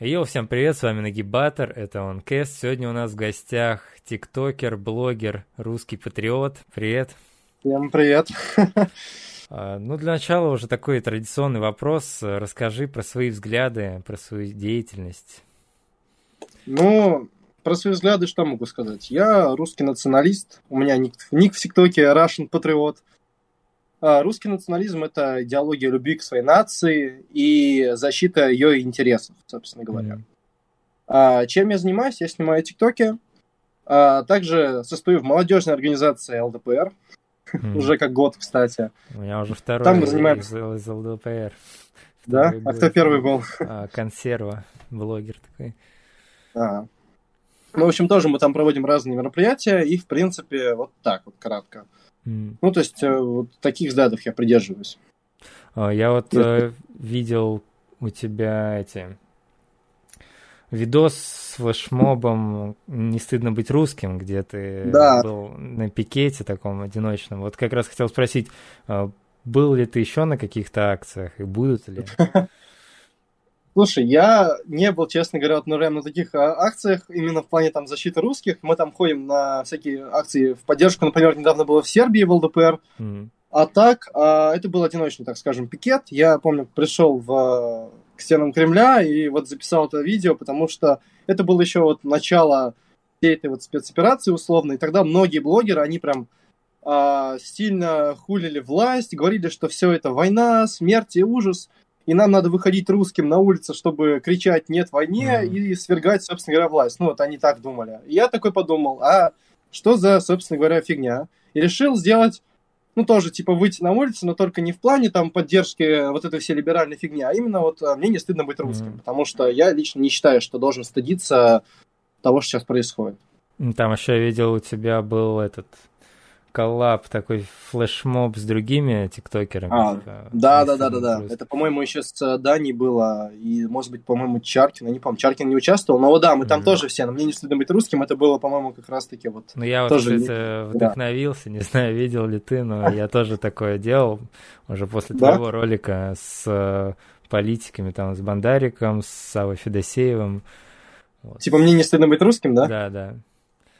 Yo, всем привет, с вами Нагибатор, это он Кэст. Сегодня у нас в гостях тиктокер, блогер, русский патриот. Привет. Всем привет. А, ну, для начала уже такой традиционный вопрос. Расскажи про свои взгляды, про свою деятельность. Ну, про свои взгляды что могу сказать? Я русский националист, у меня ник, ник в ТикТоке Russian Patriot. А, русский национализм – это идеология любви к своей нации и защита ее интересов, собственно говоря. Mm-hmm. Чем я занимаюсь? Я снимаю ТикТоки, а также состою в молодежной организации ЛДПР, mm-hmm. уже как год, кстати. У меня уже второй Там мы занимаемся... из, из ЛДПР. Да? а кто первый был? А, консерва, блогер такой. А. Ну, в общем, тоже мы там проводим разные мероприятия, и, в принципе, вот так вот кратко. Mm. Ну, то есть, э, вот таких взглядов я придерживаюсь. А, я вот э, видел у тебя эти видос с флешмобом «Не стыдно быть русским», где ты да. был на пикете таком одиночном. Вот как раз хотел спросить, а, был ли ты еще на каких-то акциях и будут ли? Слушай, я не был, честно говоря, вот, наверное, на таких а, акциях, именно в плане там защиты русских. Мы там ходим на всякие акции в поддержку. Например, недавно было в Сербии в ЛДПР. Mm-hmm. А так, а, это был одиночный, так скажем, пикет. Я помню, пришел в, к стенам Кремля и вот записал это видео, потому что это было еще вот начало всей этой вот спецоперации условно. И тогда многие блогеры, они прям а, сильно хулили власть, говорили, что все это война, смерть и ужас и нам надо выходить русским на улицу, чтобы кричать «нет войне» mm-hmm. и свергать, собственно говоря, власть. Ну, вот они так думали. И я такой подумал, а что за, собственно говоря, фигня? И решил сделать, ну, тоже, типа, выйти на улицу, но только не в плане, там, поддержки вот этой всей либеральной фигни, а именно вот а, мне не стыдно быть русским, mm-hmm. потому что я лично не считаю, что должен стыдиться того, что сейчас происходит. Там еще я видел, у тебя был этот коллаб, такой флешмоб с другими тиктокерами. А, типа, да, да, да, да, да. Это, по-моему, еще с э, Дани было, и, может быть, по-моему, Чаркин, я не помню, Чаркин не участвовал, но да, мы там mm-hmm. тоже все, но мне не стыдно быть русским, это было, по-моему, как раз-таки вот... Ну, я тоже вот, кстати, вдохновился, да. не знаю, видел ли ты, но я тоже такое делал уже после твоего ролика с э, политиками, там, с Бандариком, с Савой Федосеевым. Типа, мне не стыдно быть русским, да? Да, да.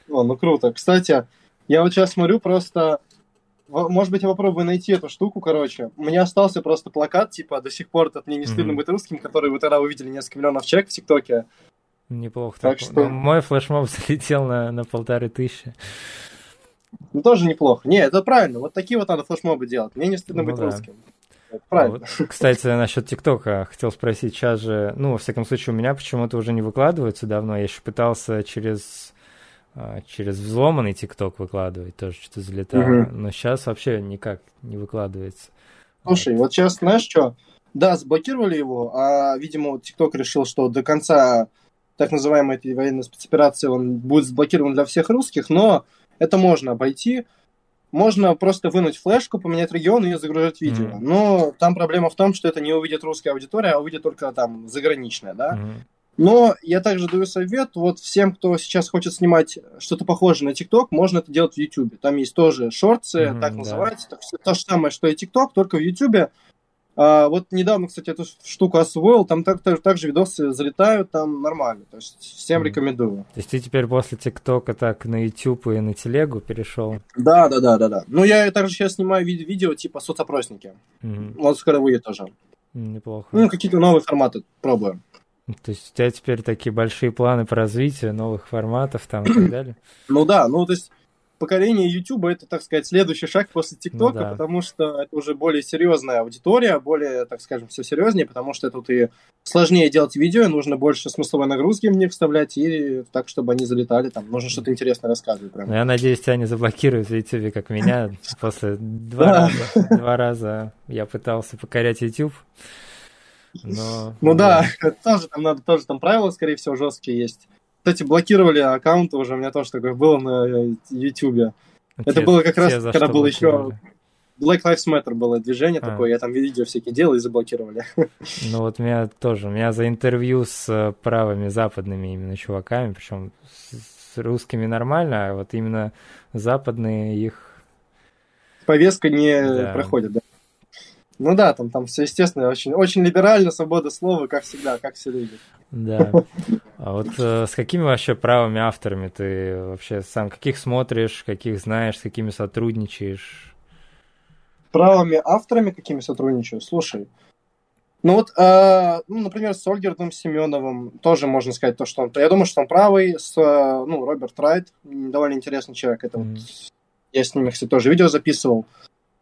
О, ну круто. Кстати, я вот сейчас смотрю просто... Может быть, я попробую найти эту штуку, короче. У меня остался просто плакат, типа, до сих пор этот «Мне не стыдно mm-hmm. быть русским», который вы тогда увидели несколько миллионов человек в ТикТоке. Неплохо. Так, так что... Ну, мой флешмоб залетел на, на полторы тысячи. Ну, тоже неплохо. Не, это правильно. Вот такие вот надо флешмобы делать. Мне не стыдно ну, быть да. русским. Это правильно. Вот, кстати, насчет ТикТока хотел спросить. Сейчас же, ну, во всяком случае, у меня почему-то уже не выкладывается давно. Я еще пытался через через взломанный ТикТок выкладывать, тоже что-то залетало. Угу. Но сейчас вообще никак не выкладывается. Слушай, вот сейчас знаешь что? Да, заблокировали его, а, видимо, ТикТок решил, что до конца так называемой этой военной спецоперации он будет заблокирован для всех русских, но это можно обойти. Можно просто вынуть флешку, поменять регион и загружать видео. Mm-hmm. Но там проблема в том, что это не увидит русская аудитория, а увидит только там заграничная, да. Mm-hmm. Но я также даю совет, вот всем, кто сейчас хочет снимать что-то похожее на ТикТок, можно это делать в YouTube. Там есть тоже шорты, mm-hmm, так да. называется. Так, то же самое, что и ТикТок, только в YouTube. А, вот недавно, кстати, эту штуку освоил, там так, так, также видосы залетают, там нормально. То есть всем mm-hmm. рекомендую. То есть ты теперь после ТикТока так на YouTube и на телегу перешел? Да, да, да, да, да. Ну, я также сейчас снимаю ви- видео типа соцопросники. Mm-hmm. Вот скоро выйдет тоже. Неплохо. Ну, какие-то новые форматы пробуем. То есть у тебя теперь такие большие планы по развитию новых форматов там и так далее? Ну да, ну то есть поколение YouTube это, так сказать, следующий шаг после ТикТока, ну, да. потому что это уже более серьезная аудитория, более, так скажем, все серьезнее, потому что тут и сложнее делать видео, нужно больше смысловой нагрузки них вставлять, и так, чтобы они залетали, там, нужно что-то интересное рассказывать. Прям. Ну, я надеюсь, тебя не заблокируют в YouTube, как меня. После два раза, два раза я пытался покорять YouTube. Но... Ну да, тоже там надо, тоже там правила, скорее всего, жесткие есть. Кстати, блокировали аккаунты уже, у меня тоже такое было на YouTube. Это было как раз, когда было еще Black Lives Matter было движение а. такое, я там видео всякие делал и заблокировали. Ну вот меня тоже, меня за интервью с э, правыми западными именно чуваками, причем с русскими нормально, а вот именно западные их... Повестка не да. проходит, да? Ну да, там, там все естественно, очень, очень либерально, свобода слова, как всегда, как все любят. Да. А вот э, с какими вообще правыми авторами ты вообще сам, каких смотришь, каких знаешь, с какими сотрудничаешь? Правыми авторами какими сотрудничаю? Слушай, ну вот, э, ну, например, с Ольгердом Семеновым тоже можно сказать то, что он... Я думаю, что он правый, с, ну, Роберт Райт, довольно интересный человек. Это mm-hmm. вот, я с ними, кстати, тоже видео записывал.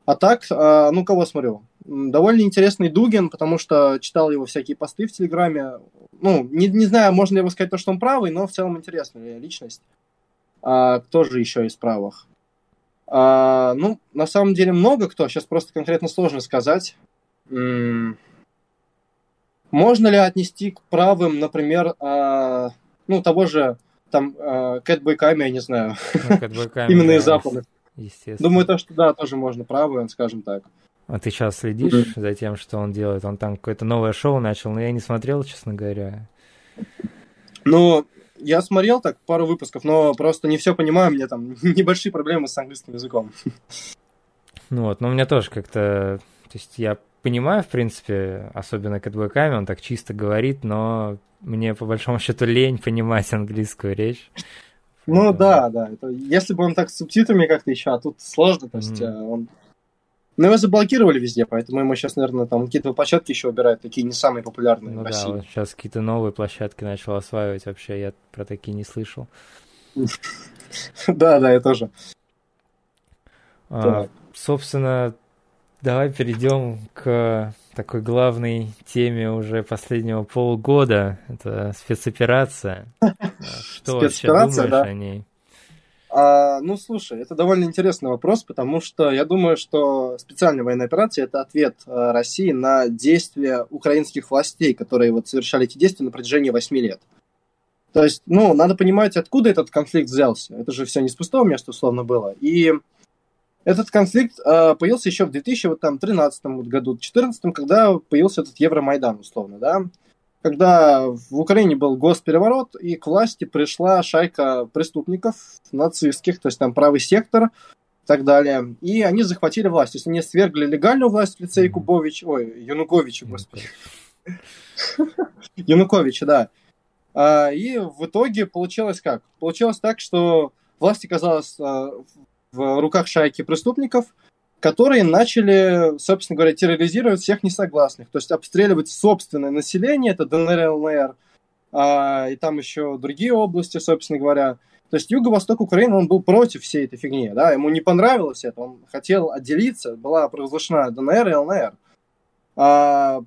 А так, э, ну, кого смотрю? Довольно интересный Дугин, потому что читал его всякие посты в Телеграме. Ну, не, не знаю, можно ли его сказать то, что он правый, но в целом интересная личность. А, кто же еще из правых? А, ну, на самом деле много кто, сейчас просто конкретно сложно сказать. М-м- можно ли отнести к правым, например, а, ну, того же там а, Кэтбэками, я не знаю, ну, именно из. Естественно. Думаю, то, что да, тоже можно правый, скажем так. А ты сейчас следишь mm-hmm. за тем, что он делает? Он там какое-то новое шоу начал, но я не смотрел, честно говоря. Ну, я смотрел так пару выпусков, но просто не все понимаю, у меня там небольшие проблемы с английским языком. Ну вот, но у меня тоже как-то... То есть я понимаю, в принципе, особенно Кэтбэками, он так чисто говорит, но мне по большому счету лень понимать английскую речь. Ну да, да. Это, если бы он так с субтитрами как-то еще, а тут сложно, то есть mm-hmm. он... Но его заблокировали везде, поэтому ему сейчас, наверное, там какие-то площадки еще убирают, такие не самые популярные ну, в России. Да, вот сейчас какие-то новые площадки начал осваивать вообще, я про такие не слышал. Да, да, я тоже. А, собственно, давай перейдем к такой главной теме уже последнего полугода. Это спецоперация. Что вообще думаешь о ней? А, ну, слушай, это довольно интересный вопрос, потому что я думаю, что специальная военная операция – это ответ э, России на действия украинских властей, которые вот совершали эти действия на протяжении восьми лет. То есть, ну, надо понимать, откуда этот конфликт взялся. Это же все не с пустого места, условно, было. И этот конфликт э, появился еще в 2013 году, в 2014, когда появился этот Евромайдан, условно, да, когда в Украине был госпереворот, и к власти пришла шайка преступников нацистских, то есть там правый сектор и так далее, и они захватили власть. То есть они свергли легальную власть в лице Якубович, ой, Януковича, господи. Януковича, да. А, и в итоге получилось как? Получилось так, что власть оказалась а, в руках шайки преступников, которые начали, собственно говоря, терроризировать всех несогласных, то есть обстреливать собственное население, это ДНР, ЛНР, а, и там еще другие области, собственно говоря. То есть юго-восток Украины, он был против всей этой фигни, да, ему не понравилось это, он хотел отделиться, была провозглашена ДНР и ЛНР. А,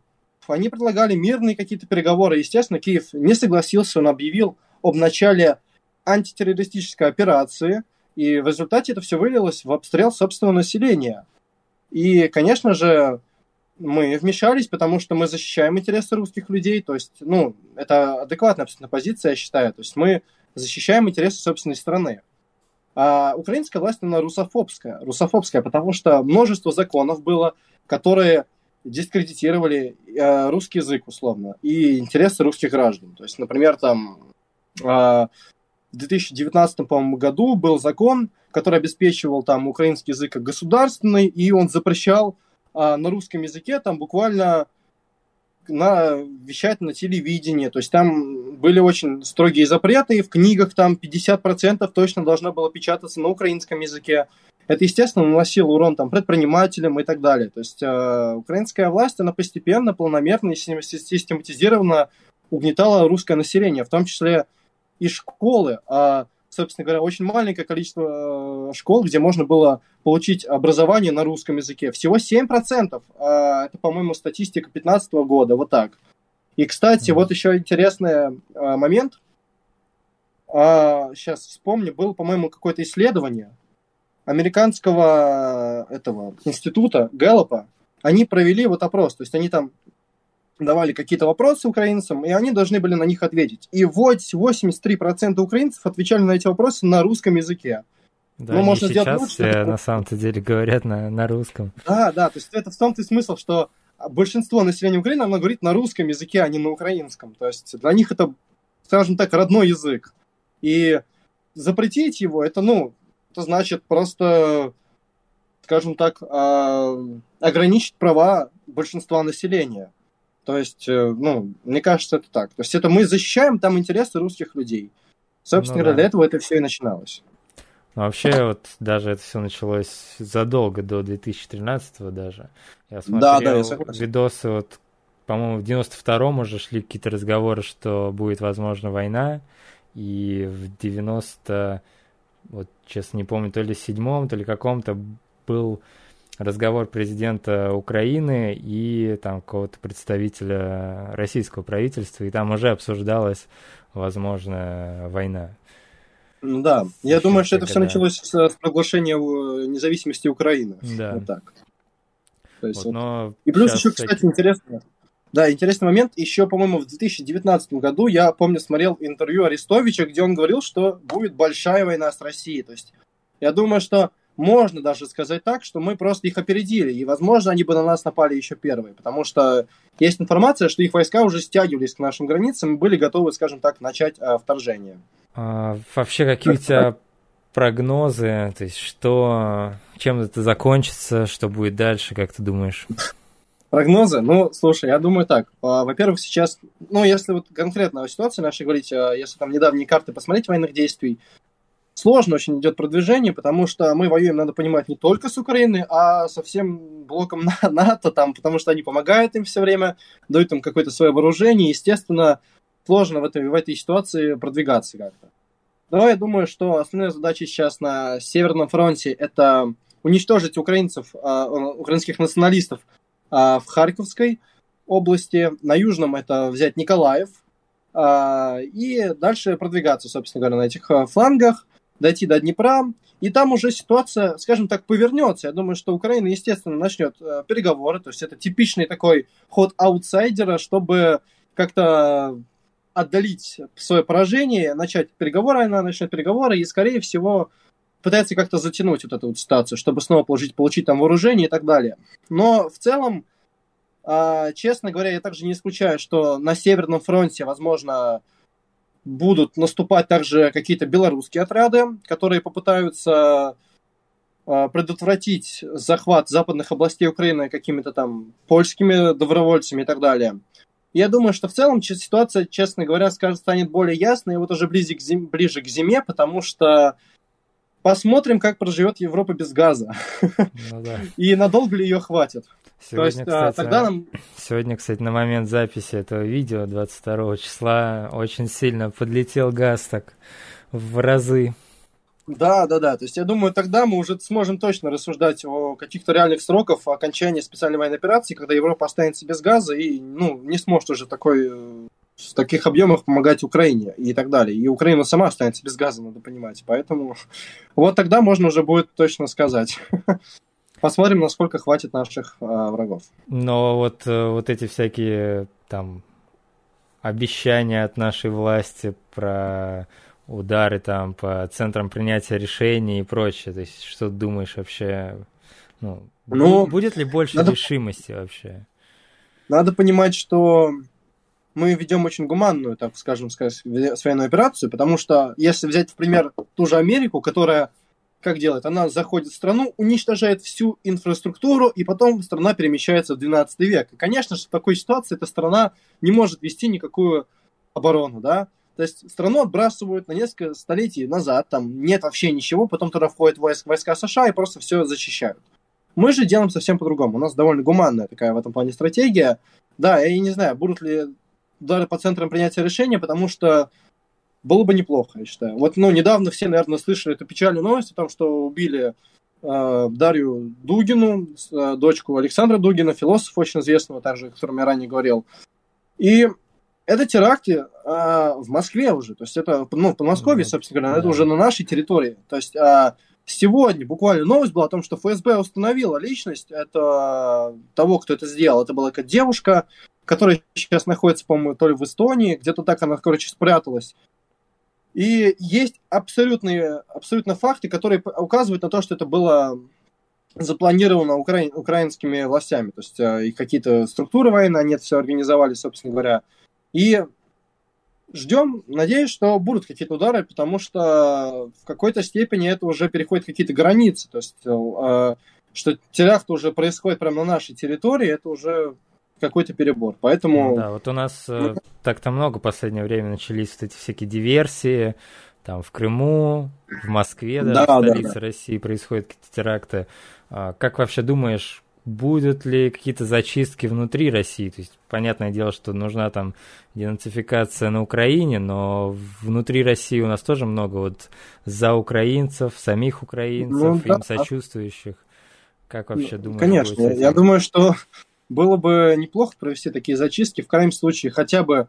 они предлагали мирные какие-то переговоры, естественно, Киев не согласился, он объявил об начале антитеррористической операции – и в результате это все вылилось в обстрел собственного населения. И, конечно же, мы вмешались, потому что мы защищаем интересы русских людей. То есть, ну, это адекватная абсолютно позиция, я считаю. То есть мы защищаем интересы собственной страны. А украинская власть, она русофобская. Русофобская, потому что множество законов было, которые дискредитировали э, русский язык, условно, и интересы русских граждан. То есть, например, там э, в 2019 году был закон, который обеспечивал там украинский язык как государственный, и он запрещал а, на русском языке там буквально на, вещать на телевидении. То есть там были очень строгие запреты, и в книгах там 50% точно должно было печататься на украинском языке. Это, естественно, наносило урон там, предпринимателям и так далее. То есть э, украинская власть, она постепенно, планомерно и систематизированно угнетала русское население, в том числе и школы, а, собственно говоря, очень маленькое количество э, школ, где можно было получить образование на русском языке. Всего 7%. А, это, по-моему, статистика 2015 года, вот так. И, кстати, mm-hmm. вот еще интересный а, момент. А, сейчас вспомню, было, по-моему, какое-то исследование американского этого института Гэллопа. Они провели вот опрос, то есть они там давали какие-то вопросы украинцам, и они должны были на них ответить. И вот 83% украинцев отвечали на эти вопросы на русском языке. Да, ну, можно сейчас лучше, все на самом-то деле говорят на, на русском. Да, да, то есть это в том-то и смысл, что большинство населения Украины, оно говорит на русском языке, а не на украинском. То есть для них это, скажем так, родной язык. И запретить его, это, ну, это значит просто скажем так, э, ограничить права большинства населения. То есть, э, ну, мне кажется, это так. То есть это мы защищаем там интересы русских людей. Собственно ну, говоря, да. для этого это все и начиналось. Ну, вообще, вот даже это все началось задолго до 2013 даже. Я смотрел да, да, я видосы, вот, по-моему, в 92-м уже шли какие-то разговоры, что будет, возможно, война, и в 90 вот, честно, не помню, то ли седьмом, то ли каком-то был разговор президента Украины и там какого-то представителя российского правительства, и там уже обсуждалась, возможно, война. Ну да, я Еще думаю, что это все началось с, с проглашения э, независимости Украины. Да. Вот так. То есть, вот, вот. И плюс еще, кстати, кстати, интересно. Да, интересный момент. Еще, по-моему, в 2019 году я помню смотрел интервью Арестовича, где он говорил, что будет большая война с Россией. То есть я думаю, что можно даже сказать так, что мы просто их опередили, и, возможно, они бы на нас напали еще первые, потому что есть информация, что их войска уже стягивались к нашим границам и были готовы, скажем так, начать а, вторжение. А, вообще, какие у тебя прогнозы, то есть что, чем это закончится, что будет дальше, как ты думаешь? Прогнозы? Ну, слушай, я думаю так. А, во-первых, сейчас, ну, если вот конкретно о ситуации нашей говорить, а, если там недавние карты посмотреть военных действий, сложно очень идет продвижение, потому что мы воюем, надо понимать, не только с Украиной, а со всем блоком НАТО, там, потому что они помогают им все время, дают им какое-то свое вооружение, естественно, сложно в этой, в этой ситуации продвигаться как-то. Но я думаю, что основная задача сейчас на Северном фронте – это уничтожить украинцев, а, украинских националистов а, в Харьковской области, на Южном – это взять Николаев, а, и дальше продвигаться, собственно говоря, на этих флангах – дойти до Днепра, и там уже ситуация, скажем так, повернется. Я думаю, что Украина, естественно, начнет э, переговоры, то есть это типичный такой ход аутсайдера, чтобы как-то отдалить свое поражение, начать переговоры, она начнет переговоры, и, скорее всего, пытается как-то затянуть вот эту вот ситуацию, чтобы снова получить, получить там вооружение и так далее. Но в целом, э, честно говоря, я также не исключаю, что на Северном фронте, возможно, будут наступать также какие-то белорусские отряды, которые попытаются а, предотвратить захват западных областей Украины какими-то там польскими добровольцами и так далее. Я думаю, что в целом ситуация, честно говоря, станет более ясной вот уже ближе к, зим, ближе к зиме, потому что посмотрим, как проживет Европа без газа. Ну, да. И надолго ли ее хватит. Сегодня, есть, а, кстати, тогда нам... сегодня, кстати, на момент записи этого видео, 22 числа, очень сильно подлетел газ так в разы. Да, да, да. То есть я думаю, тогда мы уже сможем точно рассуждать о каких-то реальных сроках окончания специальной военной операции, когда Европа останется без газа и ну, не сможет уже такой, э, в таких объемах помогать Украине и так далее. И Украина сама останется без газа, надо понимать. Поэтому вот тогда можно уже будет точно сказать. Посмотрим, насколько хватит наших э, врагов. Но вот, э, вот эти всякие там обещания от нашей власти про удары там по центрам принятия решений и прочее. То есть, что думаешь вообще? Ну, ну будет ли больше надо... решимости вообще? Надо понимать, что мы ведем очень гуманную, так скажем, сказать, военную операцию, потому что если взять в пример ту же Америку, которая как делает? Она заходит в страну, уничтожает всю инфраструктуру, и потом страна перемещается в 12 век. И, конечно же, в такой ситуации эта страна не может вести никакую оборону, да. То есть страну отбрасывают на несколько столетий назад, там нет вообще ничего, потом туда входят войск, войска США и просто все защищают. Мы же делаем совсем по-другому. У нас довольно гуманная такая в этом плане стратегия. Да, я не знаю, будут ли удары по центрам принятия решения, потому что было бы неплохо, я считаю. Вот, ну, недавно все, наверное, слышали эту печальную новость о том, что убили э, Дарью Дугину, э, дочку Александра Дугина, философа очень известного, также, о котором я ранее говорил. И это теракты э, в Москве уже, то есть это, ну, в Подмосковье, собственно говоря, это уже на нашей территории. То есть э, сегодня буквально новость была о том, что ФСБ установила личность это, того, кто это сделал. Это была какая-то девушка, которая сейчас находится, по-моему, то ли в Эстонии, где-то так она, короче, спряталась. И есть абсолютные, абсолютно факты, которые указывают на то, что это было запланировано укра... украинскими властями. То есть э, и какие-то структуры военные, они это все организовали, собственно говоря. И ждем, надеюсь, что будут какие-то удары, потому что в какой-то степени это уже переходит какие-то границы. То есть э, что теракт уже происходит прямо на нашей территории, это уже какой-то перебор. Поэтому... Ну, да, вот у нас ну, так-то много в последнее время начались вот эти всякие диверсии, там в Крыму, в Москве, даже да, в столице да, да. России происходят какие-то теракты. А, как вообще думаешь, будут ли какие-то зачистки внутри России? То есть, понятное дело, что нужна там денацификация на Украине, но внутри России у нас тоже много вот за украинцев, самих украинцев, ну, да. им сочувствующих. Как вообще ну, думаешь? Конечно, я думаю, что было бы неплохо провести такие зачистки, в крайнем случае хотя бы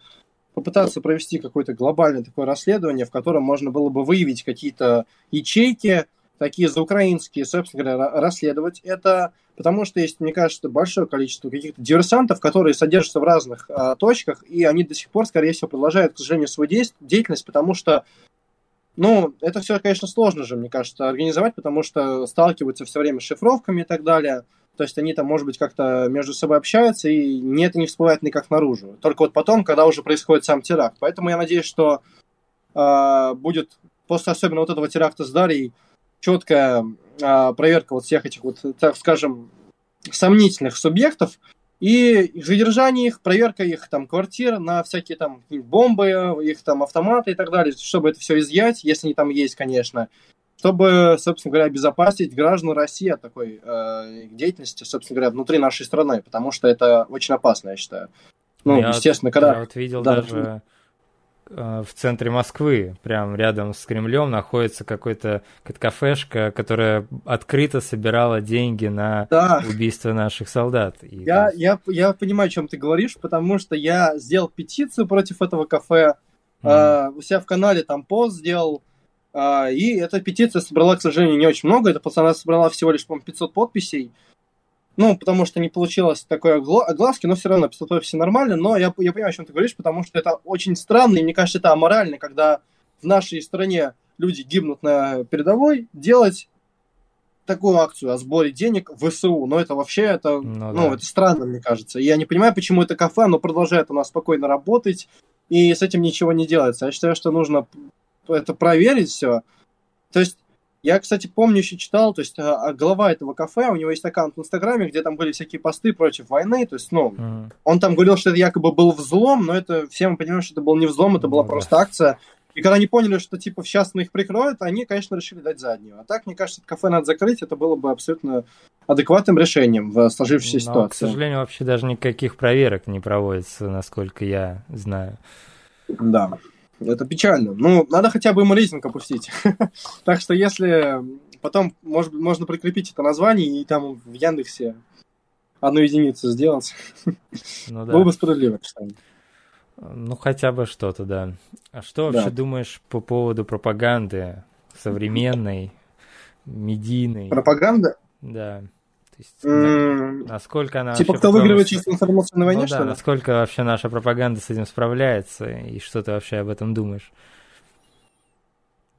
попытаться провести какое-то глобальное такое расследование, в котором можно было бы выявить какие-то ячейки, такие заукраинские, собственно говоря, расследовать это, потому что есть, мне кажется, большое количество каких-то диверсантов, которые содержатся в разных а, точках, и они до сих пор, скорее всего, продолжают, к сожалению, свою деятельность, потому что, ну, это все, конечно, сложно же, мне кажется, организовать, потому что сталкиваются все время с шифровками и так далее. То есть они там, может быть, как-то между собой общаются, и не, это не всплывает никак наружу. Только вот потом, когда уже происходит сам теракт. Поэтому я надеюсь, что э, будет после особенно вот этого теракта с Дарьей четкая э, проверка вот всех этих вот, так скажем, сомнительных субъектов, и задержание их, проверка их там квартир на всякие там бомбы, их там автоматы и так далее, чтобы это все изъять, если они там есть, конечно, чтобы, собственно говоря, обезопасить граждан России от такой э, деятельности, собственно говоря, внутри нашей страны, потому что это очень опасно, я считаю. Ну, я естественно, вот, когда... Я вот видел да, даже Э, в центре Москвы, прям рядом с Кремлем, находится какой-то кафешка, которая открыто собирала деньги на да. убийство наших солдат. И я, есть... я, я понимаю, о чем ты говоришь, потому что я сделал петицию против этого кафе, mm. э, у себя в канале там пост сделал, и эта петиция собрала, к сожалению, не очень много, эта пацана собрала всего лишь, по-моему, 500 подписей, ну, потому что не получилось такой огласки, но все равно пистотой все нормально. Но я, я понимаю, о чем ты говоришь, потому что это очень странно, и мне кажется, это аморально, когда в нашей стране люди гибнут на передовой, делать такую акцию о сборе денег в ВСУ. Но это вообще, это, ну, ну да. это странно, мне кажется. Я не понимаю, почему это кафе, оно продолжает у нас спокойно работать, и с этим ничего не делается. Я считаю, что нужно это проверить все. То есть я, кстати, помню, еще читал, то есть а, а, глава этого кафе, у него есть аккаунт в Инстаграме, где там были всякие посты против войны, то есть, ну, mm. он там говорил, что это якобы был взлом, но это все мы понимаем, что это был не взлом, это была mm. просто акция. И когда они поняли, что, типа, сейчас мы их прикроют, они, конечно, решили дать заднюю. А так, мне кажется, это кафе надо закрыть, это было бы абсолютно адекватным решением в сложившейся но, ситуации. к сожалению, вообще даже никаких проверок не проводится, насколько я знаю. Да. Это печально. Ну, надо хотя бы им рейтинг опустить. так что если потом может, можно прикрепить это название и там в Яндексе одну единицу сделать, ну, да. было бы справедливо, кстати. Ну, хотя бы что-то, да. А что вообще думаешь по поводу пропаганды современной, медийной? Пропаганда? Да есть, mm, насколько она... Типа, кто выигрывает сейчас в информационной войне, ну, что да, ли? насколько вообще наша пропаганда с этим справляется, и что ты вообще об этом думаешь?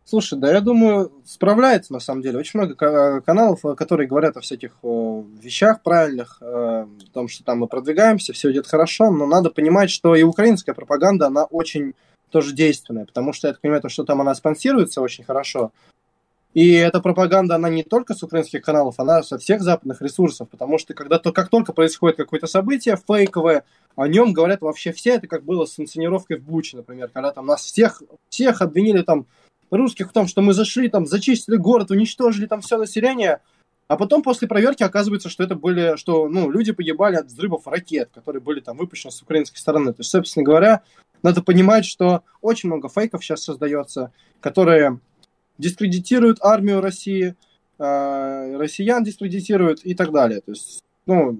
Слушай, да я думаю, справляется на самом деле. Очень много каналов, э, которые говорят о всяких вещах правильных, э, о том, что там мы продвигаемся, все идет хорошо, но надо понимать, что и украинская пропаганда, она очень тоже действенная, потому что я так понимаю, что там она спонсируется очень хорошо, и эта пропаганда, она не только с украинских каналов, она со всех западных ресурсов, потому что когда то, как только происходит какое-то событие фейковое, о нем говорят вообще все, это как было с инсценировкой в Буче, например, когда там нас всех, всех обвинили там русских в том, что мы зашли, там, зачистили город, уничтожили там все население, а потом после проверки оказывается, что это были, что, ну, люди погибали от взрывов ракет, которые были там выпущены с украинской стороны. То есть, собственно говоря, надо понимать, что очень много фейков сейчас создается, которые дискредитируют армию России, э, россиян дискредитируют и так далее. То есть, ну,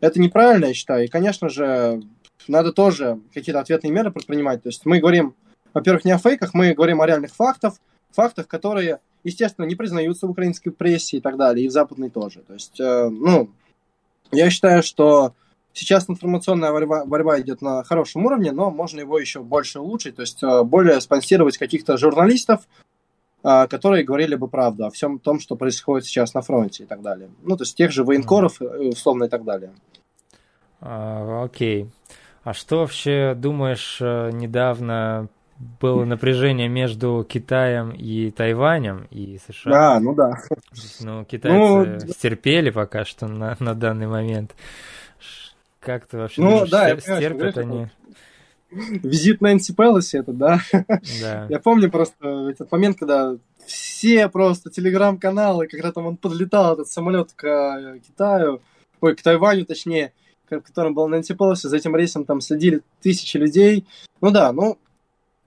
это неправильно, я считаю. И, конечно же, надо тоже какие-то ответные меры предпринимать. То есть мы говорим, во-первых, не о фейках, мы говорим о реальных фактах, фактах, которые, естественно, не признаются в украинской прессе и так далее, и в западной тоже. То есть, э, ну, я считаю, что сейчас информационная борьба, борьба идет на хорошем уровне, но можно его еще больше улучшить, то есть э, более спонсировать каких-то журналистов, а, которые говорили бы правду о всем том, что происходит сейчас на фронте и так далее. Ну, то есть тех же военкоров, mm. условно, и так далее. А, окей. А что вообще думаешь, э, недавно было напряжение между Китаем и Тайванем и США. А, ну да. Ну, китайцы ну, стерпели пока что на, на данный момент. Как ты вообще ну, да, стерпят они? Визит Нэнси Пелоси это, да? Да. Я помню просто этот момент, когда все просто телеграм-каналы, когда там он подлетал, этот самолет к э, Китаю, ой, к Тайваню точнее, в котором был Нэнси Пелоси, за этим рейсом там следили тысячи людей. Ну да, ну,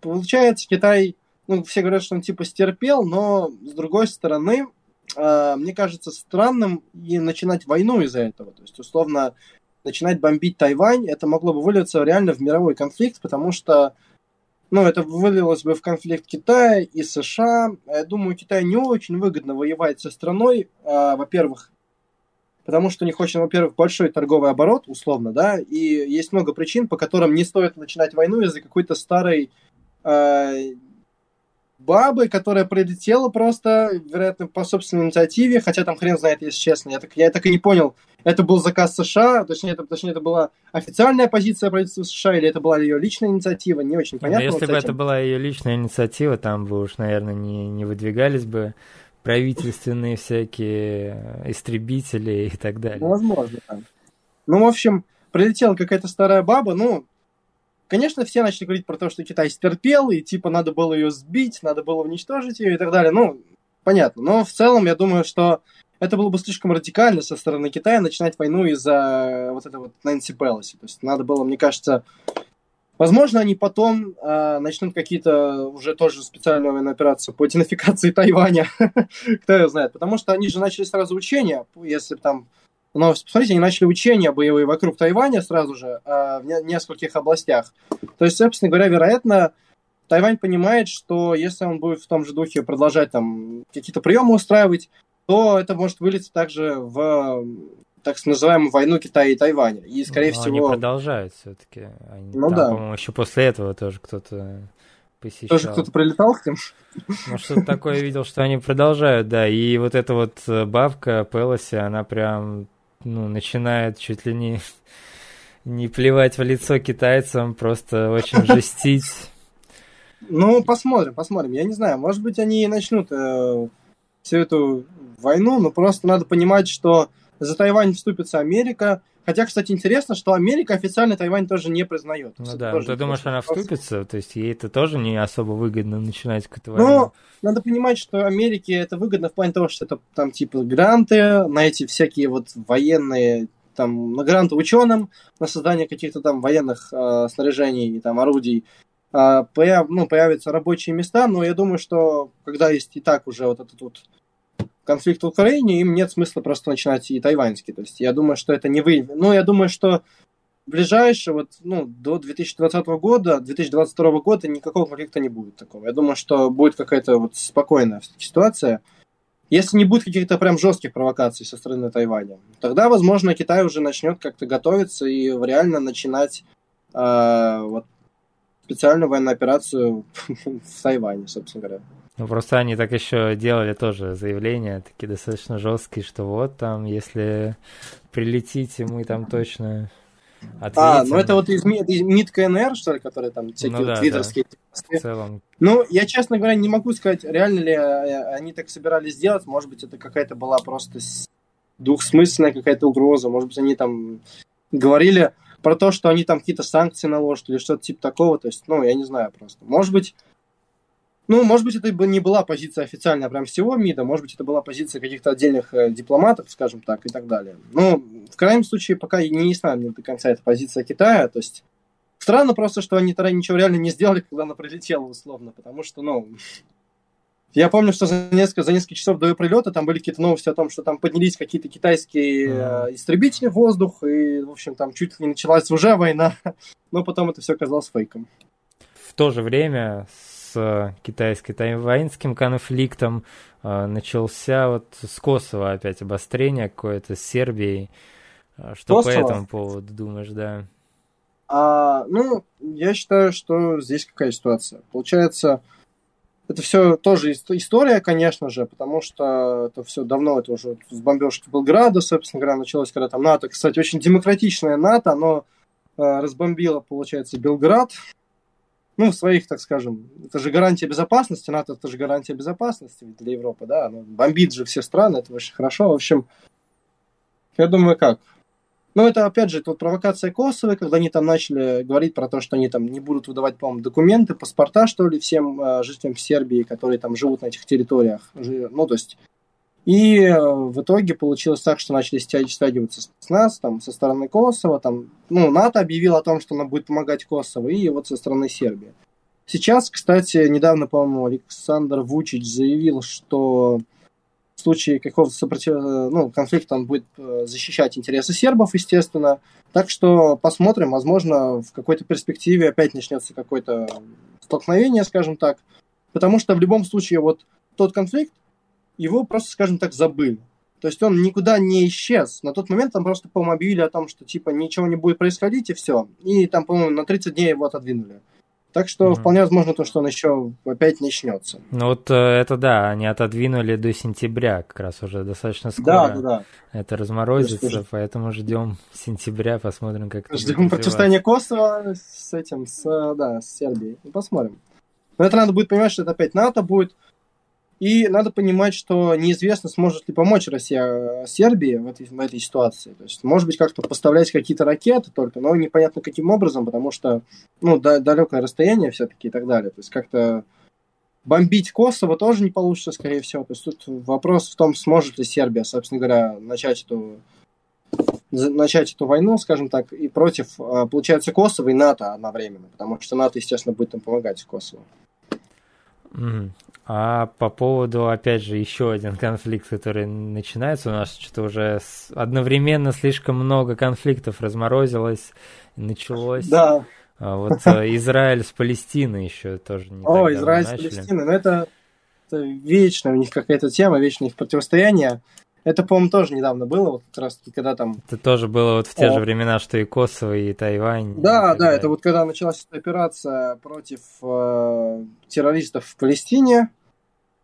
получается, Китай, ну, все говорят, что он типа стерпел, но с другой стороны, э, мне кажется странным и начинать войну из-за этого. То есть, условно, начинать бомбить Тайвань, это могло бы вылиться реально в мировой конфликт, потому что ну, это вылилось бы в конфликт Китая и США. Я думаю, Китаю не очень выгодно воевать со страной, а, во-первых, потому что у них очень, во-первых, большой торговый оборот, условно, да, и есть много причин, по которым не стоит начинать войну из-за какой-то старой э, бабы, которая прилетела просто, вероятно, по собственной инициативе, хотя там хрен знает, если честно. Я так, я так и не понял, это был заказ США, точнее это, точнее, это была официальная позиция правительства США, или это была ее личная инициатива, не очень понятно. Но если вот бы это была ее личная инициатива, там бы уж, наверное, не, не выдвигались бы правительственные всякие истребители и так далее. Возможно, да. Ну, в общем, прилетела какая-то старая баба, ну, Конечно, все начали говорить про то, что Китай стерпел, и типа надо было ее сбить, надо было уничтожить ее и так далее. Ну, понятно. Но в целом я думаю, что это было бы слишком радикально со стороны Китая начинать войну из-за вот этого вот Нэнси Пелоси. То есть надо было, мне кажется, возможно, они потом э, начнут какие-то уже тоже специальную военную операцию по денификации Тайваня. Кто его знает. Потому что они же начали сразу учения, если там но посмотрите, они начали учения боевые вокруг Тайваня сразу же э, в нескольких областях. То есть, собственно говоря, вероятно, Тайвань понимает, что если он будет в том же духе продолжать там какие-то приемы устраивать, то это может вылиться также в так называемую войну Китая и Тайваня. И, скорее Но всего... Они продолжают все-таки. Они, ну там, да. По-моему, еще после этого тоже кто-то посещал. Тоже кто-то прилетал к ним? Ну, что-то такое видел, что они продолжают, да. И вот эта вот бабка Пелоси, она прям ну, начинает чуть ли не, не плевать в лицо китайцам, просто очень жестить. Ну, посмотрим, посмотрим. Я не знаю, может быть, они начнут э, всю эту войну, но просто надо понимать, что за Тайвань вступится Америка. Хотя, кстати, интересно, что Америка официально Тайвань тоже не признает. Ну да, ты думаешь, она вступится? То есть ей это тоже не особо выгодно начинать какую-то войну? Ну, надо понимать, что Америке это выгодно в плане того, что это там типа гранты на эти всякие вот военные там на гранты ученым, на создание каких-то там военных э, снаряжений и там орудий, э, появ, ну, появятся рабочие места, но я думаю, что когда есть и так уже вот этот вот конфликт в Украине, им нет смысла просто начинать и тайваньский. То есть я думаю, что это не вы. Ну, я думаю, что ближайшее, вот, ну, до 2020 года, 2022 года никакого конфликта не будет такого. Я думаю, что будет какая-то вот спокойная ситуация. Если не будет каких-то прям жестких провокаций со стороны Тайваня, тогда, возможно, Китай уже начнет как-то готовиться и реально начинать э, вот, специальную военную операцию в Тайване, собственно говоря. Ну, просто они так еще делали тоже заявления, такие достаточно жесткие, что вот там, если прилетите, мы там точно Ответим. А, ну это вот из, из МИД КНР, что ли, которые там всякие ну, да, твиттерские. Да. В целом. Ну, я, честно говоря, не могу сказать, реально ли э, они так собирались сделать. Может быть, это какая-то была просто двухсмысленная какая-то угроза. Может быть, они там говорили про то, что они там какие-то санкции наложат или что-то типа такого. То есть, ну, я не знаю просто. Может быть, ну, может быть, это бы не была позиция официальная прям всего МИДа, может быть, это была позиция каких-то отдельных э, дипломатов, скажем так, и так далее. Ну, в крайнем случае, пока не ясна мне до конца эта позиция Китая, то есть странно просто, что они тогда ничего реально не сделали, когда она прилетела условно, потому что, ну, я помню, что за несколько, за несколько часов до ее прилета там были какие-то новости о том, что там поднялись какие-то китайские э, истребители в воздух, и, в общем, там чуть ли не началась уже война, но потом это все оказалось фейком. В то же время китайско-тайваньским конфликтом э, начался вот с Косово опять обострение какое-то с Сербией. А, что Косово? по этому поводу думаешь, да? А, ну, я считаю, что здесь какая ситуация. Получается, это все тоже история, конечно же, потому что это все давно, это уже с бомбежки Белграда, собственно говоря, началось, когда там НАТО, кстати, очень демократичное НАТО, оно э, разбомбило, получается, Белград, ну, своих, так скажем, это же гарантия безопасности, НАТО это же гарантия безопасности для Европы, да, ну, бомбит же все страны, это очень хорошо, в общем, я думаю, как? Ну, это, опять же, это вот провокация Косово, когда они там начали говорить про то, что они там не будут выдавать, по-моему, документы, паспорта, что ли, всем э, жителям Сербии, которые там живут на этих территориях. Ну, то есть... И э, в итоге получилось так, что начали стягиваться с нас, там, со стороны Косово, там, ну, НАТО объявил о том, что она будет помогать Косово, и вот со стороны Сербии. Сейчас, кстати, недавно, по-моему, Александр Вучич заявил, что в случае какого-то сопротив... ну, конфликта он будет э, защищать интересы сербов, естественно. Так что посмотрим, возможно, в какой-то перспективе опять начнется какое-то столкновение, скажем так. Потому что в любом случае вот тот конфликт, его просто, скажем так, забыли. То есть он никуда не исчез. На тот момент там просто, по-моему, объявили о том, что типа ничего не будет происходить и все. И там, по-моему, на 30 дней его отодвинули. Так что mm-hmm. вполне возможно то, что он еще опять начнется. Ну вот э, это да, они отодвинули до сентября, как раз уже достаточно скоро. Да, да, да. Это разморозится, это поэтому ждем сентября, посмотрим, как это Ждем противостояние Косово с этим, с, да, с Сербией. Ну, посмотрим. Но это надо будет понимать, что это опять НАТО будет. И надо понимать, что неизвестно, сможет ли помочь Россия э, Сербии в этой, в этой ситуации. То есть, может быть, как-то поставлять какие-то ракеты только, но непонятно каким образом, потому что, ну, да, далекое расстояние все-таки и так далее. То есть, как-то бомбить Косово тоже не получится, скорее всего. То есть, тут вопрос в том, сможет ли Сербия, собственно говоря, начать эту начать эту войну, скажем так, и против, э, получается, Косово и НАТО одновременно, потому что НАТО, естественно, будет им помогать Косово. А по поводу, опять же, еще один конфликт, который начинается у нас, что-то уже одновременно слишком много конфликтов разморозилось, началось. Да. А вот э, Израиль с Палестиной еще тоже не О, Израиль с Палестиной, ну это, это вечно у них какая-то тема, вечно их противостояние. Это, по-моему, тоже недавно было, вот как раз когда там... Это тоже было вот в те О. же времена, что и Косово, и Тайвань. Да, и да, это вот когда началась эта операция против э, террористов в Палестине.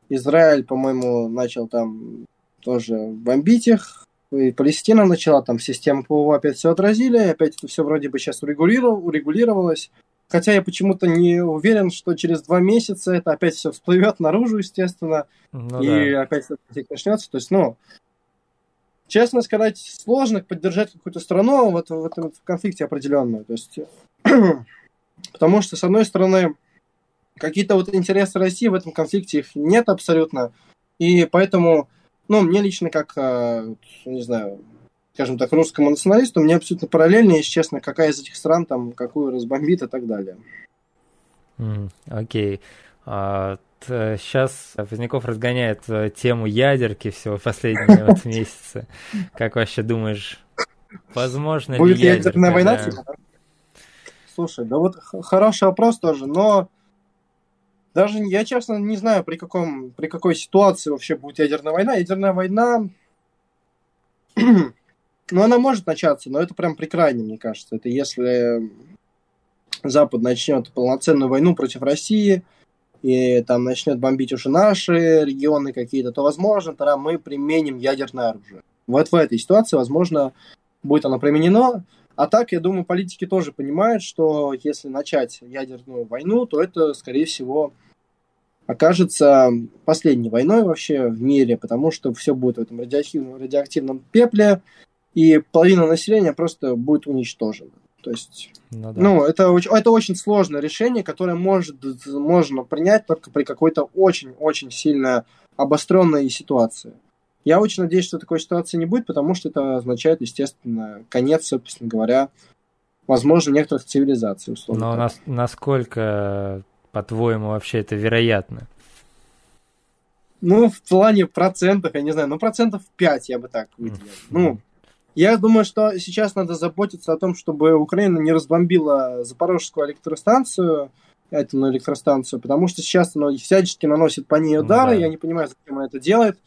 Израиль, по-моему, начал там тоже бомбить их. И Палестина начала там систему ПВО опять все отразили, опять это все вроде бы сейчас урегулировал, урегулировалось. Хотя я почему-то не уверен, что через два месяца это опять все всплывет наружу, естественно, ну, и да. опять начнется. То есть, ну, честно сказать, сложно поддержать какую-то страну в этом конфликте определенную. То есть, потому что, с одной стороны, какие-то вот интересы России в этом конфликте их нет абсолютно. И поэтому, ну, мне лично как, э, не знаю, скажем так, русскому националисту, мне абсолютно параллельно, если честно, какая из этих стран там какую разбомбит и так далее. Окей. Mm, okay. uh, сейчас Поздняков разгоняет э, тему ядерки всего последние вот месяцы. Как вообще думаешь, возможно Будет ли ядерка? ядерная война? Да? Слушай, да вот хороший вопрос тоже, но даже я, честно, не знаю, при, каком, при какой ситуации вообще будет ядерная война. Ядерная война, ну, она может начаться, но это прям при крайнем, мне кажется. Это если Запад начнет полноценную войну против России, и там начнет бомбить уже наши регионы какие-то, то, возможно, тогда мы применим ядерное оружие. Вот в этой ситуации, возможно, будет оно применено. А так, я думаю, политики тоже понимают, что если начать ядерную войну, то это, скорее всего, окажется последней войной вообще в мире, потому что все будет в этом радиоактивном, радиоактивном пепле, и половина населения просто будет уничтожена. То есть, ну, да. ну это, это очень сложное решение, которое может, можно принять только при какой-то очень-очень сильно обостренной ситуации. Я очень надеюсь, что такой ситуации не будет, потому что это означает, естественно, конец, собственно говоря, возможно, некоторых цивилизаций. Условно Но нас, насколько, по-твоему, вообще это вероятно? Ну, в плане процентов, я не знаю, ну, процентов 5 я бы так выделил. Mm-hmm. Ну, я думаю, что сейчас надо заботиться о том, чтобы Украина не разбомбила Запорожскую электростанцию, атомную электростанцию, потому что сейчас она всячески наносит по ней удары, ну, да. я не понимаю, зачем она это делает,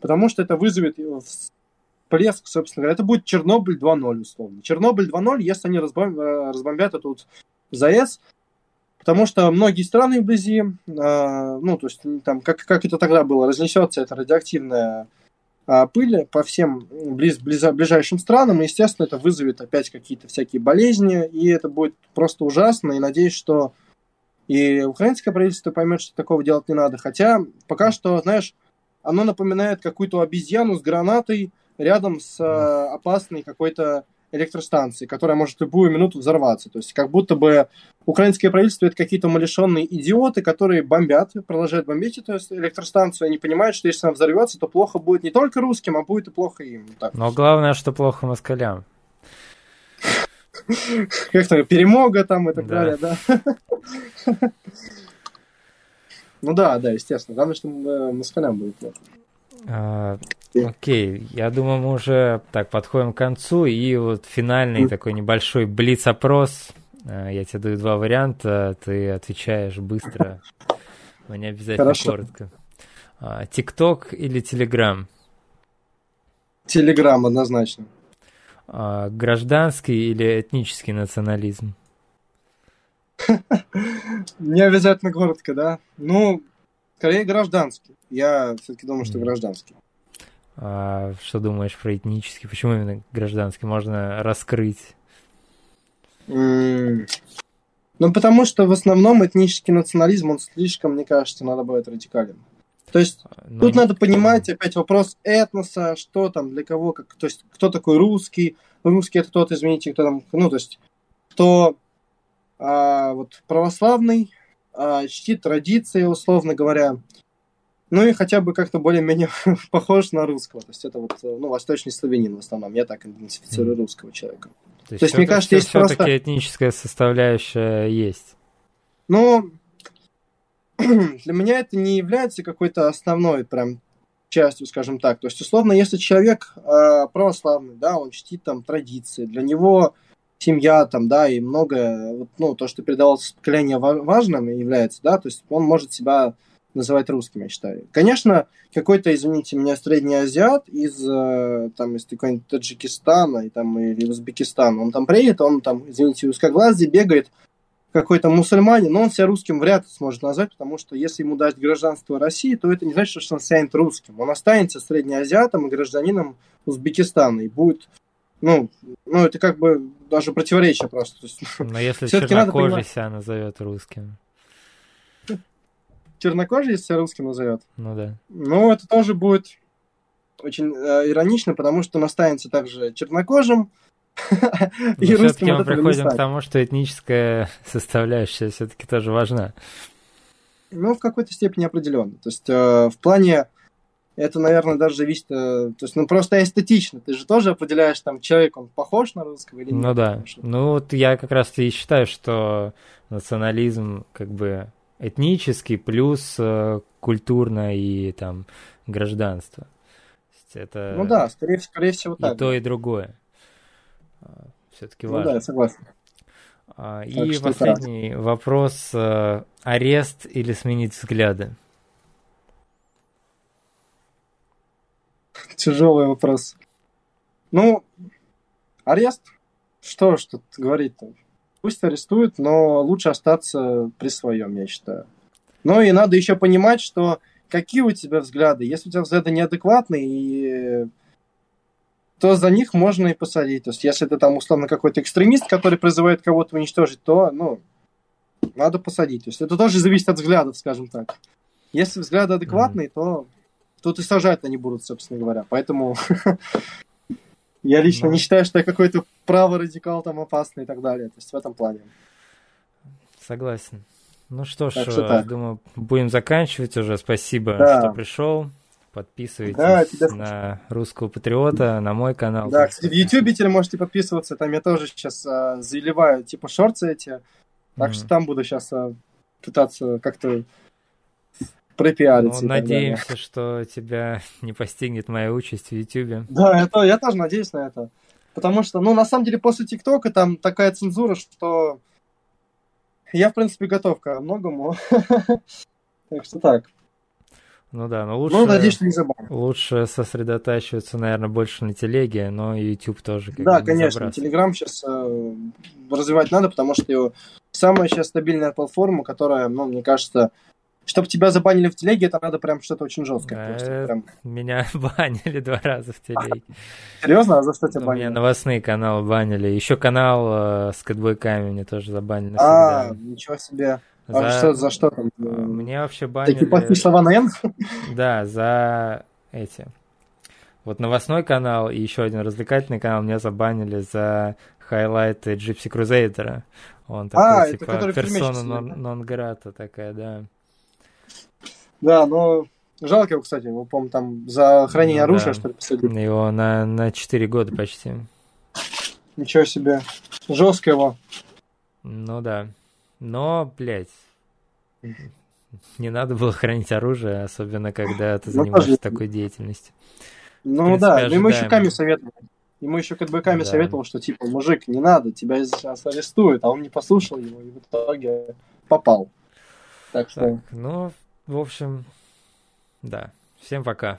потому что это вызовет всплеск, собственно говоря. Это будет Чернобыль 2.0, условно. Чернобыль 2.0, если они разбом... Э, разбомбят эту вот ЗАЭС, потому что многие страны вблизи, э, ну, то есть там, как, как это тогда было, разнесется эта радиоактивная пыли по всем близ, близ, ближайшим странам, и, естественно, это вызовет опять какие-то всякие болезни, и это будет просто ужасно, и надеюсь, что и украинское правительство поймет, что такого делать не надо. Хотя пока что, знаешь, оно напоминает какую-то обезьяну с гранатой рядом с э, опасной какой-то электростанцией, которая может в любую минуту взорваться. То есть как будто бы украинское правительство это какие-то умалишенные идиоты, которые бомбят, продолжают бомбить эту электростанцию. Они понимают, что если она взорвется, то плохо будет не только русским, а будет и плохо им. Так. Но главное, что плохо москалям. Как-то перемога там и так да. далее, да. Ну да, да, естественно. Главное, что э, москалям будет плохо. А, окей, я думаю, мы уже так подходим к концу, и вот финальный такой небольшой блиц-опрос. А, я тебе даю два варианта, ты отвечаешь быстро, но не обязательно Хорошо. коротко. А, ТикТок или Телеграм? Телеграм, однозначно. Гражданский или этнический национализм? Не обязательно коротко, да? Ну, скорее гражданский. Я все-таки думаю, что гражданский. А что думаешь про этнический? Почему именно гражданский? Можно раскрыть? Mm. Ну, потому что в основном этнический национализм, он слишком, мне кажется, надо будет радикален. То есть Но тут не... надо понимать опять вопрос этноса, что там, для кого, как, то есть кто такой русский, русский это тот, извините, кто там, ну, то есть кто а, вот православный, а, чтит традиции, условно говоря, ну и хотя бы как-то более-менее похож на русского. То есть это вот, ну, восточный славянин в основном. Я так идентифицирую русского человека. То есть, То есть мне кажется, есть все-таки просто... этническая составляющая есть. Ну, для меня это не является какой-то основной прям частью, скажем так. То есть, условно, если человек э, православный, да, он чтит там традиции, для него семья там, да, и многое, ну, то, что передавалось с поколения важным является, да, то есть он может себя называть русским, я считаю. Конечно, какой-то, извините меня, средний азиат из, э, там, из какой-нибудь Таджикистана и, там, или Узбекистана, он там приедет, он там, извините, узкоглазый, бегает, какой-то мусульманин, но он себя русским вряд ли сможет назвать, потому что если ему дать гражданство России, то это не значит, что он станет русским. Он останется среднеазиатом и гражданином Узбекистана и будет, ну, ну это как бы даже противоречие просто. Но если чернокожий себя назовет русским чернокожий, если русским назовет. Ну да. Ну, это тоже будет очень э, иронично, потому что он останется также чернокожим, и русским мы приходим к тому, что этническая составляющая все-таки тоже важна. Ну, в какой-то степени определенно. То есть э, в плане это, наверное, даже зависит, э, то есть, ну, просто эстетично. Ты же тоже определяешь, там, человек, он похож на русского или нет. Ну да. Ну, вот я как раз и считаю, что национализм, как бы, этнический плюс э, культурное и там гражданство. Это ну да, скорее, скорее всего так. И то, и другое. А, Все-таки важно. Ну да, я согласен. А, и последний так. вопрос. Э, арест или сменить взгляды? Тяжелый вопрос. Ну, арест? Что ж тут говорить-то? Пусть арестуют, но лучше остаться при своем, я считаю. Ну и надо еще понимать, что какие у тебя взгляды. Если у тебя взгляды неадекватные, то за них можно и посадить. То есть если ты там условно какой-то экстремист, который призывает кого-то уничтожить, то, ну, надо посадить. То есть это тоже зависит от взглядов, скажем так. Если взгляды адекватные, mm-hmm. то тут и сажать-то не будут, собственно говоря. Поэтому Я лично не считаю, что я какой-то правый радикал там опасный и так далее. То есть в этом плане. Согласен. Ну что ж, что э, думаю, будем заканчивать уже. Спасибо, да. что пришел. Подписывайтесь да, тебя... на русского патриота, на мой канал. Да, кстати, в Ютубе теперь можете подписываться. Там я тоже сейчас а, заливаю типа шорты эти. Так mm-hmm. что там буду сейчас а, пытаться как-то пропиариться. Ну, надеемся, что тебя не постигнет моя участь в Ютубе. Да, это, я тоже надеюсь на это. Потому что, ну, на самом деле, после ТикТока там такая цензура, что я, в принципе, готов ко многому. Так что так. Ну да, но лучше, ну, надеюсь, что не забавно. лучше сосредотачиваться, наверное, больше на телеге, но YouTube тоже. Как да, конечно, Telegram сейчас э, развивать надо, потому что его самая сейчас стабильная платформа, которая, ну, мне кажется, чтобы тебя забанили в телеге, это надо прям что-то очень жесткое. Прям... Меня банили два раза в телеге. Серьезно? А за что тебя банили? Меня новостные каналы банили. Еще канал э, с кэтбойками мне тоже забанили. А, ничего себе. За... А что, за что там? Мне вообще банили... Такие плохие слова на N? Да, за эти. Вот новостной канал и еще один развлекательный канал меня забанили за хайлайты Gypsy Crusader. Он такой, а, типа, персона нон-грата такая, да. Да, но жалко его, кстати, его, по там за хранение ну, оружия, да. что ли, посадили. Его на, на 4 года почти. Ничего себе. Жестко его. Ну да. Но, блядь, не надо было хранить оружие, особенно когда ты ну, занимаешься такой деятельностью. Ну принципе, да, ожидаемо. ему еще Ками советовал. Ему еще как бы Ками да. советовал, что типа, мужик, не надо, тебя сейчас арестуют, а он не послушал его и в итоге попал. Так что... Так, ну, в общем, да. Всем пока.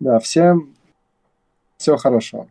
Да, всем всего хорошего.